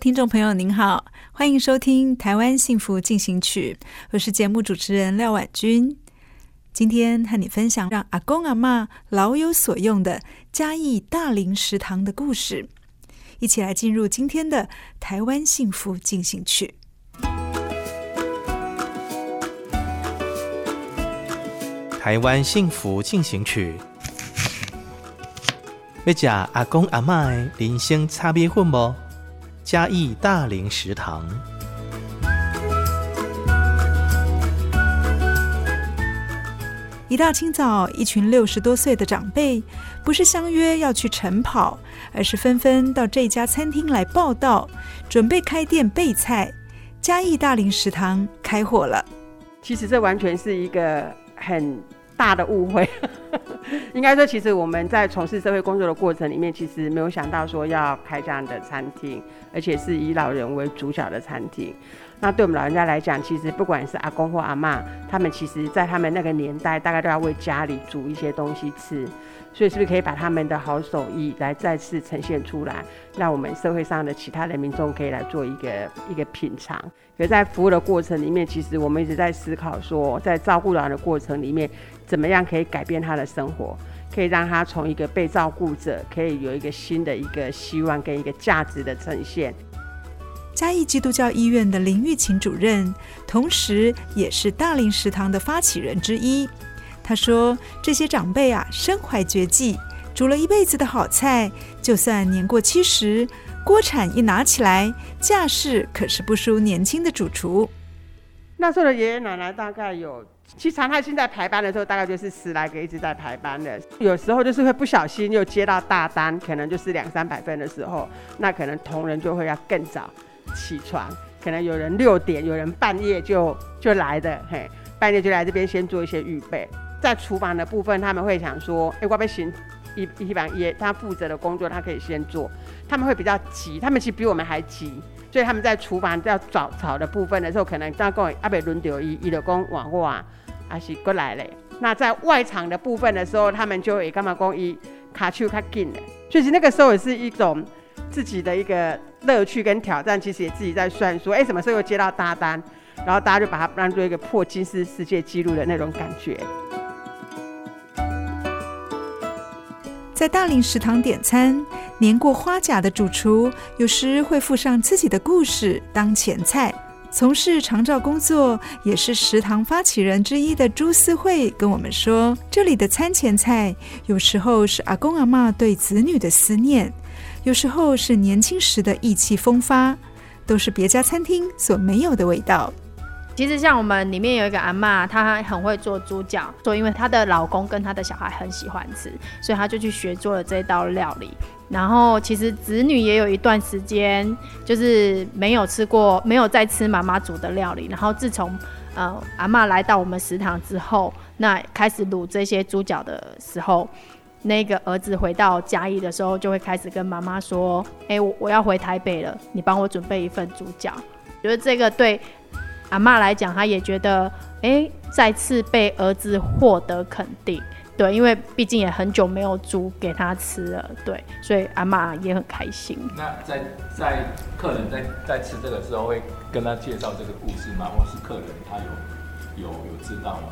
听众朋友您好，欢迎收听《台湾幸福进行曲》，我是节目主持人廖婉君。今天和你分享让阿公阿嬷老有所用的嘉义大林食堂的故事，一起来进入今天的《台湾幸福进行曲》。台湾幸福进行曲，要吃阿公阿嬷的人生叉米粉不？嘉义大林食堂。一大清早，一群六十多岁的长辈，不是相约要去晨跑，而是纷纷到这家餐厅来报道，准备开店备菜。嘉义大林食堂开火了。其实这完全是一个很大的误会。应该说，其实我们在从事社会工作的过程里面，其实没有想到说要开这样的餐厅，而且是以老人为主角的餐厅。那对我们老人家来讲，其实不管是阿公或阿妈，他们其实在他们那个年代，大概都要为家里煮一些东西吃。所以，是不是可以把他们的好手艺来再次呈现出来，让我们社会上的其他的民众可以来做一个一个品尝？可是在服务的过程里面，其实我们一直在思考说，在照顾老人的过程里面。怎么样可以改变他的生活？可以让他从一个被照顾者，可以有一个新的一个希望跟一个价值的呈现。嘉义基督教医院的林玉琴主任，同时也是大林食堂的发起人之一。他说：“这些长辈啊，身怀绝技，煮了一辈子的好菜，就算年过七十，锅铲一拿起来，架势可是不输年轻的主厨。”那时候的爷爷奶奶大概有。其实常态性在排班的时候，大概就是十来个一直在排班的。有时候就是会不小心又接到大单，可能就是两三百份的时候，那可能同仁就会要更早起床，可能有人六点，有人半夜就就来的，嘿，半夜就来这边先做一些预备。在厨房的部分，他们会想说，哎，我不行，一一般也他负责的工作，他可以先做，他们会比较急，他们其实比我们还急。所以他们在厨房要找炒的部分的时候，可能刚刚阿北轮流一一的工往过啊，还是过来嘞。那在外场的部分的时候，他们就会干嘛工一卡丘卡紧的。所以那个时候也是一种自己的一个乐趣跟挑战，其实也自己在算说，哎、什么时候又接到大单，然后大家就把它当做一个破金丝世界纪录的那种感觉。在大林食堂点餐，年过花甲的主厨有时会附上自己的故事当前菜。从事长照工作，也是食堂发起人之一的朱思慧跟我们说，这里的餐前菜有时候是阿公阿嬷对子女的思念，有时候是年轻时的意气风发，都是别家餐厅所没有的味道。其实像我们里面有一个阿嬷，她很会做猪脚，说因为她的老公跟她的小孩很喜欢吃，所以她就去学做了这道料理。然后其实子女也有一段时间就是没有吃过，没有再吃妈妈煮的料理。然后自从呃阿嬷来到我们食堂之后，那开始卤这些猪脚的时候，那个儿子回到嘉义的时候，就会开始跟妈妈说：“哎，我我要回台北了，你帮我准备一份猪脚。”觉得这个对。阿妈来讲，她也觉得，哎、再次被儿子获得肯定，对，因为毕竟也很久没有煮给他吃了，对，所以阿妈也很开心。那在在客人在在吃这个时候，会跟他介绍这个故事吗？或是客人他有有有知道吗？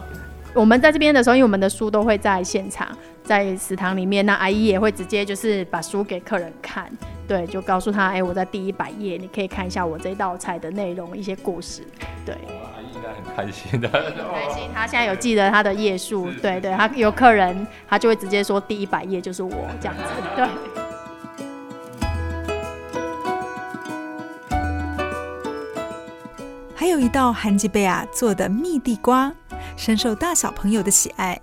我们在这边的时候，因为我们的书都会在现场，在食堂里面，那阿姨也会直接就是把书给客人看，对，就告诉他，哎、欸，我在第一百页，你可以看一下我这道菜的内容，一些故事，对。阿姨应该很开心的，很开心，他现在有记得他的页数，对对，他有客人，他就会直接说第一百页就是我这样子，对。还有一道韩吉贝亚做的蜜地瓜。深受大小朋友的喜爱。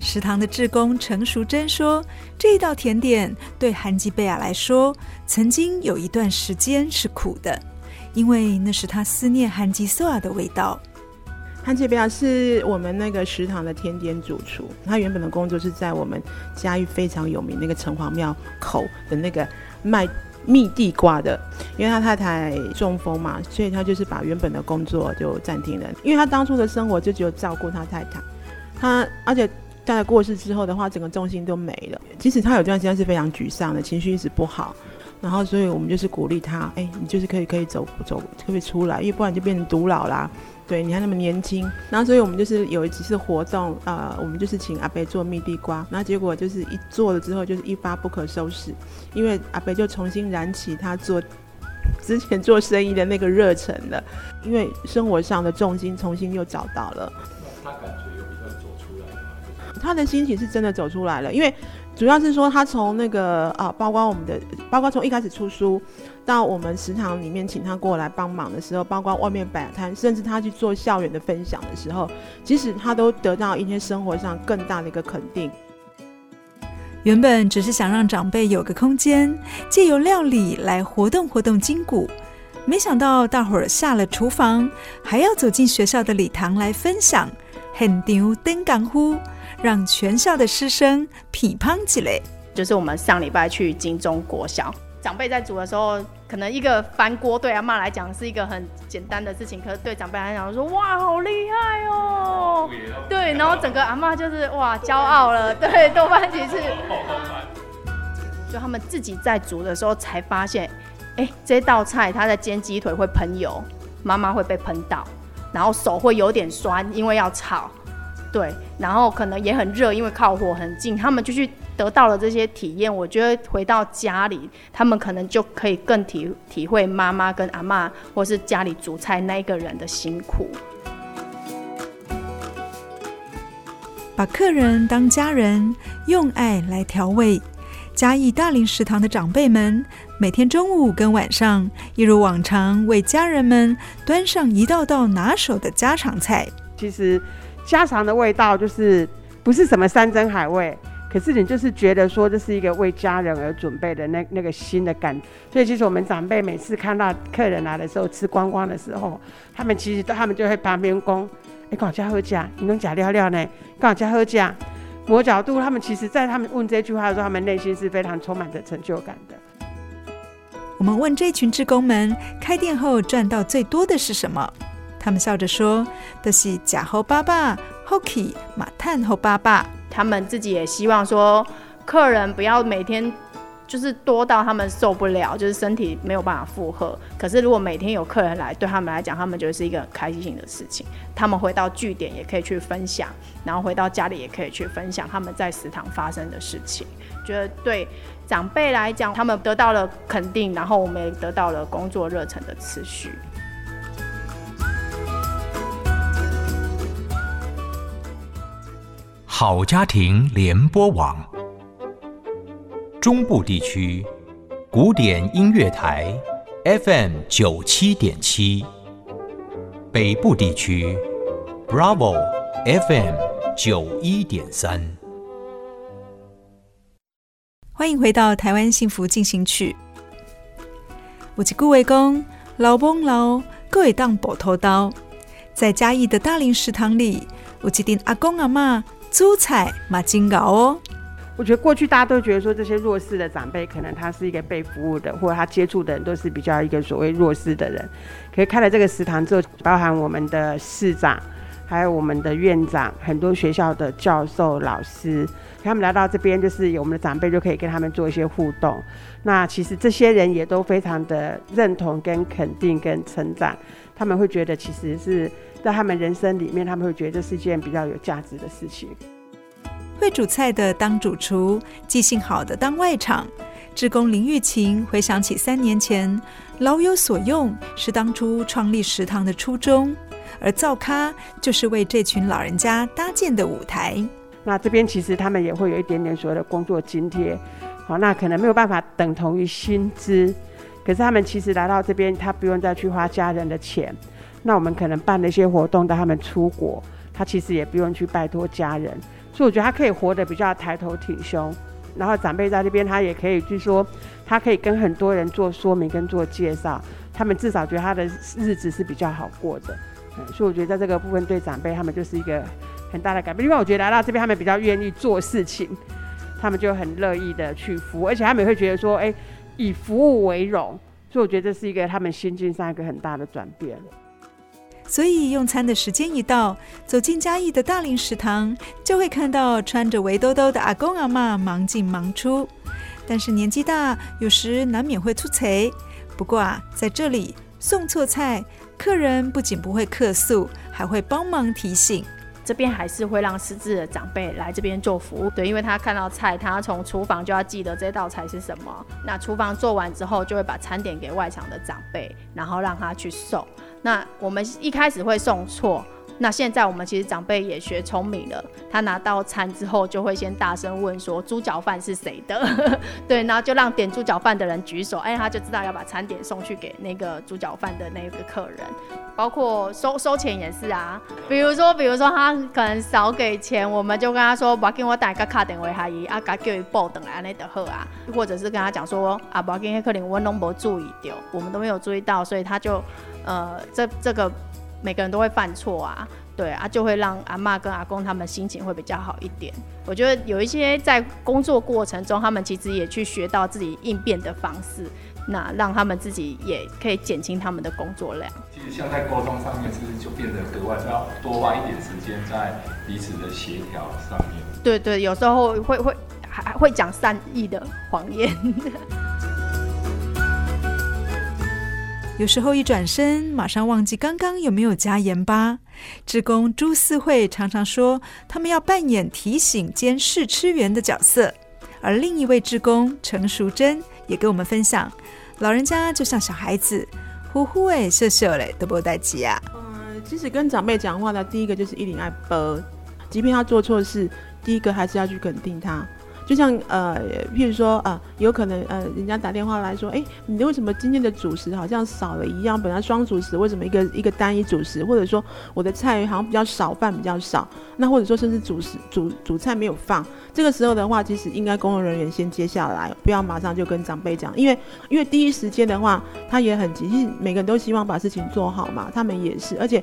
食堂的志工陈淑珍说：“这一道甜点对韩吉贝亚来说，曾经有一段时间是苦的，因为那是他思念韩吉索亚的味道。”韩吉贝亚是我们那个食堂的甜点主厨，他原本的工作是在我们嘉义非常有名那个城隍庙口的那个卖蜜地瓜的，因为他太太中风嘛，所以他就是把原本的工作就暂停了，因为他当初的生活就只有照顾他太太，他而且。太太过世之后的话，整个重心都没了。即使他有段时间是非常沮丧的，情绪一直不好，然后所以我们就是鼓励他，哎、欸，你就是可以可以走走，可以出来，因为不然就变成独老啦。对，你还那么年轻。然后所以我们就是有一次活动，呃，我们就是请阿贝做蜜地瓜，然后结果就是一做了之后就是一发不可收拾，因为阿贝就重新燃起他做之前做生意的那个热忱了，因为生活上的重心重新又找到了。他感觉有比较走出来。他的心情是真的走出来了，因为主要是说他从那个啊，包括我们的，包括从一开始出书到我们食堂里面请他过来帮忙的时候，包括外面摆摊，甚至他去做校园的分享的时候，其实他都得到一些生活上更大的一个肯定。原本只是想让长辈有个空间，借由料理来活动活动筋骨，没想到大伙儿下了厨房，还要走进学校的礼堂来分享，很牛登港呼。让全校的师生批判起来。就是我们上礼拜去金钟国小，长辈在煮的时候，可能一个翻锅对阿妈来讲是一个很简单的事情，可是对长辈来讲说，哇，好厉害哦！对，然后整个阿妈就是哇，骄傲了。对，多翻几次。就他们自己在煮的时候才发现，哎，这道菜他在煎鸡腿会喷油，妈妈会被喷到，然后手会有点酸，因为要炒。对，然后可能也很热，因为靠火很近，他们就去得到了这些体验。我觉得回到家里，他们可能就可以更体体会妈妈跟阿妈，或是家里煮菜那个人的辛苦。把客人当家人，用爱来调味。嘉义大林食堂的长辈们，每天中午跟晚上，一如往常为家人们端上一道道拿手的家常菜。其实。家常的味道就是不是什么山珍海味，可是你就是觉得说这是一个为家人而准备的那那个新的感。所以其实我们长辈每次看到客人来的时候吃光光的时候，他们其实他们就会旁边讲：“哎，刚好加喝价，你能假料料呢？刚好加喝价。”磨角度，他们其实在他们问这句话的时候，他们内心是非常充满着成就感的。我们问这群志工们，开店后赚到最多的是什么？他们笑着说：“都是假猴爸爸，Hockey 马探猴爸爸。他们自己也希望说，客人不要每天就是多到他们受不了，就是身体没有办法负荷。可是如果每天有客人来，对他们来讲，他们觉得是一个很开心的事情。他们回到据点也可以去分享，然后回到家里也可以去分享他们在食堂发生的事情。觉得对长辈来讲，他们得到了肯定，然后我们也得到了工作热忱的持续。”好家庭联播网，中部地区古典音乐台 FM 九七点七，北部地区 Bravo FM 九一点三。欢迎回到《台湾幸福进行曲》。我是顾卫公，老崩老各位当宝头刀，在嘉义的大林食堂里，我记得阿公阿妈。蔬菜马金高哦，我觉得过去大家都觉得说，这些弱势的长辈，可能他是一个被服务的，或者他接触的人都是比较一个所谓弱势的人。可是开了这个食堂之后，包含我们的市长，还有我们的院长，很多学校的教授老师，他们来到这边，就是有我们的长辈就可以跟他们做一些互动。那其实这些人也都非常的认同、跟肯定、跟成长。他们会觉得其实是在他们人生里面，他们会觉得这是一件比较有价值的事情。会煮菜的当主厨，记性好的当外场。职工林玉琴回想起三年前，老有所用是当初创立食堂的初衷，而灶咖就是为这群老人家搭建的舞台。那这边其实他们也会有一点点所谓的工作津贴，好，那可能没有办法等同于薪资，可是他们其实来到这边，他不用再去花家人的钱。那我们可能办了一些活动，带他们出国，他其实也不用去拜托家人。所以我觉得他可以活得比较抬头挺胸，然后长辈在这边，他也可以，就是说，他可以跟很多人做说明跟做介绍，他们至少觉得他的日子是比较好过的。嗯，所以我觉得在这个部分对长辈他们就是一个很大的改变，因为我觉得来到这边他们比较愿意做事情，他们就很乐意的去服务，而且他们会觉得说，哎，以服务为荣，所以我觉得这是一个他们心境上一个很大的转变。所以用餐的时间一到，走进嘉义的大林食堂，就会看到穿着围兜兜的阿公阿嬷忙进忙出。但是年纪大，有时难免会出错。不过啊，在这里送错菜，客人不仅不会客诉，还会帮忙提醒。这边还是会让失智的长辈来这边做服务，对，因为他看到菜，他从厨房就要记得这道菜是什么。那厨房做完之后，就会把餐点给外场的长辈，然后让他去送。那我们一开始会送错，那现在我们其实长辈也学聪明了，他拿到餐之后就会先大声问说猪脚饭是谁的，对，然后就让点猪脚饭的人举手，哎，他就知道要把餐点送去给那个猪脚饭的那个客人，包括收收钱也是啊，比如说比如说他可能少给钱，我们就跟他说，不要给我打个卡点为阿姨啊，给叫伊报等来那的喝啊，或者是跟他讲说啊，不要给客人我拢没注意到，我们都没有注意到，所以他就。呃，这这个每个人都会犯错啊，对啊，就会让阿妈跟阿公他们心情会比较好一点。我觉得有一些在工作过程中，他们其实也去学到自己应变的方式，那让他们自己也可以减轻他们的工作量。其实像在沟通上面，是不是就变得格外要多花一点时间在彼此的协调上面？对对，有时候会会还会讲善意的谎言。有时候一转身，马上忘记刚刚有没有加盐巴。志工朱思慧常常说，他们要扮演提醒兼试吃员的角色。而另一位志工陈淑贞也跟我们分享，老人家就像小孩子，呼呼哎，笑笑嘞，都不带急啊。嗯，其实跟长辈讲话的第一个就是一定爱啵，即便他做错事，第一个还是要去肯定他。就像呃，譬如说啊、呃，有可能呃，人家打电话来说，哎，你为什么今天的主食好像少了一样？本来双主食，为什么一个一个单一主食？或者说我的菜好像比较少，饭比较少，那或者说甚至主食主主菜没有放，这个时候的话，其实应该工作人员先接下来，不要马上就跟长辈讲，因为因为第一时间的话，他也很急，其实每个人都希望把事情做好嘛，他们也是，而且。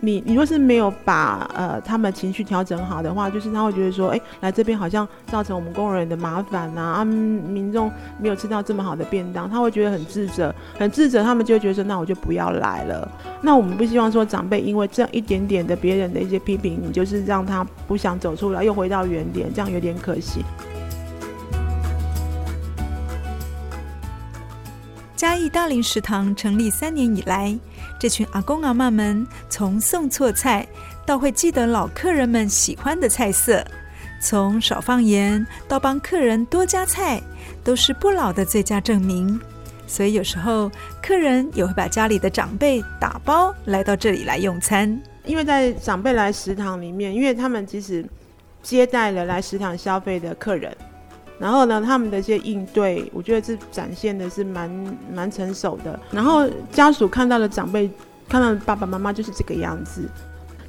你你若是没有把呃他们情绪调整好的话，就是他会觉得说，哎，来这边好像造成我们工人的麻烦呐，啊，民众没有吃到这么好的便当，他会觉得很自责，很自责，他们就会觉得说，那我就不要来了。那我们不希望说长辈因为这样一点点的别人的一些批评，你就是让他不想走出来，又回到原点，这样有点可惜。嘉义大林食堂成立三年以来，这群阿公阿嬷们从送错菜到会记得老客人们喜欢的菜色，从少放盐到帮客人多加菜，都是不老的最佳证明。所以有时候客人也会把家里的长辈打包来到这里来用餐，因为在长辈来食堂里面，因为他们其实接待了来食堂消费的客人。然后呢，他们的一些应对，我觉得是展现的是蛮蛮成熟的。然后家属看到的长辈，看到的爸爸妈妈就是这个样子。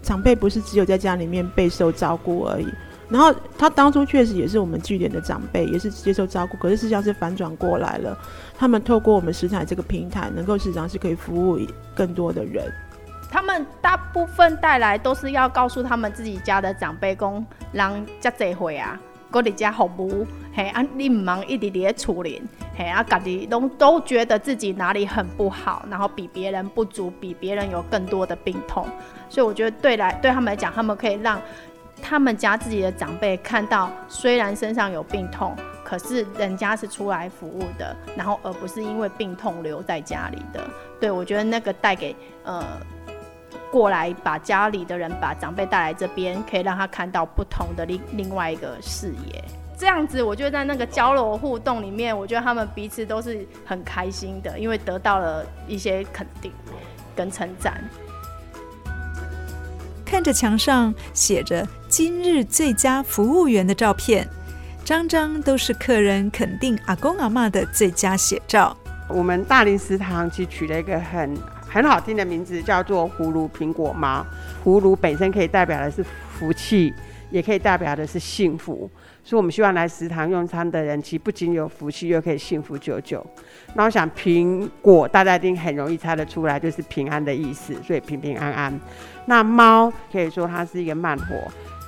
长辈不是只有在家里面备受照顾而已。然后他当初确实也是我们据点的长辈，也是接受照顾。可是事实上是反转过来了，他们透过我们食材这个平台，能够实际上是可以服务更多的人。他们大部分带来都是要告诉他们自己家的长辈，公让家这回啊。各里家服务，嘿啊，你唔忙一直在处理，嘿啊，家己都都觉得自己哪里很不好，然后比别人不足，比别人有更多的病痛，所以我觉得对来对他们来讲，他们可以让他们家自己的长辈看到，虽然身上有病痛，可是人家是出来服务的，然后而不是因为病痛留在家里的。对，我觉得那个带给呃过来把家里的人把长辈带来这边，可以让他看到不同的另另外一个视野。这样子，我觉得在那个交流互动里面，我觉得他们彼此都是很开心的，因为得到了一些肯定跟称赞。看着墙上写着“今日最佳服务员”的照片，张张都是客人肯定阿公阿妈的最佳写照。我们大林食堂其实取了一个很很好听的名字，叫做“葫芦苹果猫”。葫芦本身可以代表的是福气，也可以代表的是幸福。所以，我们希望来食堂用餐的人，其实不仅有福气，又可以幸福久久。那我想，苹果大家一定很容易猜得出来，就是平安的意思，所以平平安安。那猫可以说它是一个慢活，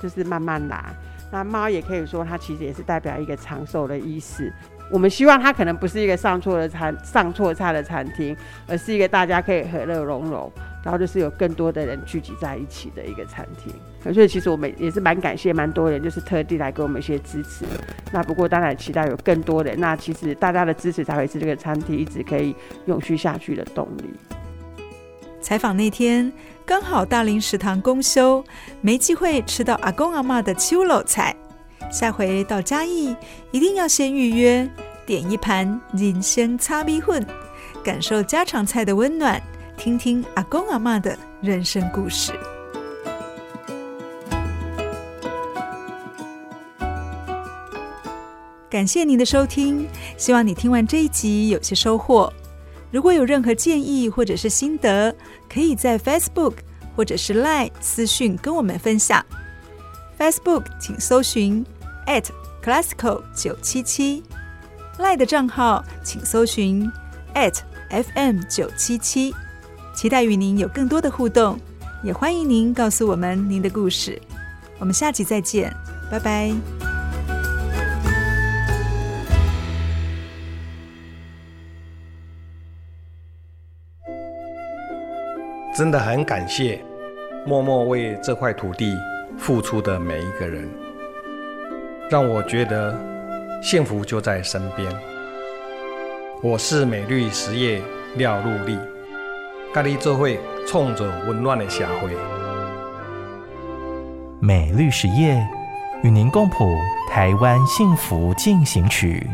就是慢慢来。那猫也可以说它其实也是代表一个长寿的意思。我们希望它可能不是一个上错的餐、上错菜的餐厅，而是一个大家可以和乐融融，然后就是有更多的人聚集在一起的一个餐厅。所以其实我们也是蛮感谢蛮多人，就是特地来给我们一些支持。那不过当然期待有更多人，那其实大家的支持才会是这个餐厅一直可以永续下去的动力。采访那天刚好大林食堂公休，没机会吃到阿公阿妈的秋老菜。下回到嘉义，一定要先预约，点一盘人参炒米粉，感受家常菜的温暖，听听阿公阿嬷的人生故事。感谢您的收听，希望你听完这一集有些收获。如果有任何建议或者是心得，可以在 Facebook 或者是 Line 私讯跟我们分享。Facebook 请搜寻 at @classical 九七七，Line 的账号请搜寻 at @fm 九七七。期待与您有更多的互动，也欢迎您告诉我们您的故事。我们下集再见，拜拜。真的很感谢默默为这块土地付出的每一个人，让我觉得幸福就在身边。我是美绿实业廖陆立，咖喱做会冲着温暖的社会。美绿实业与您共谱台湾幸福进行曲。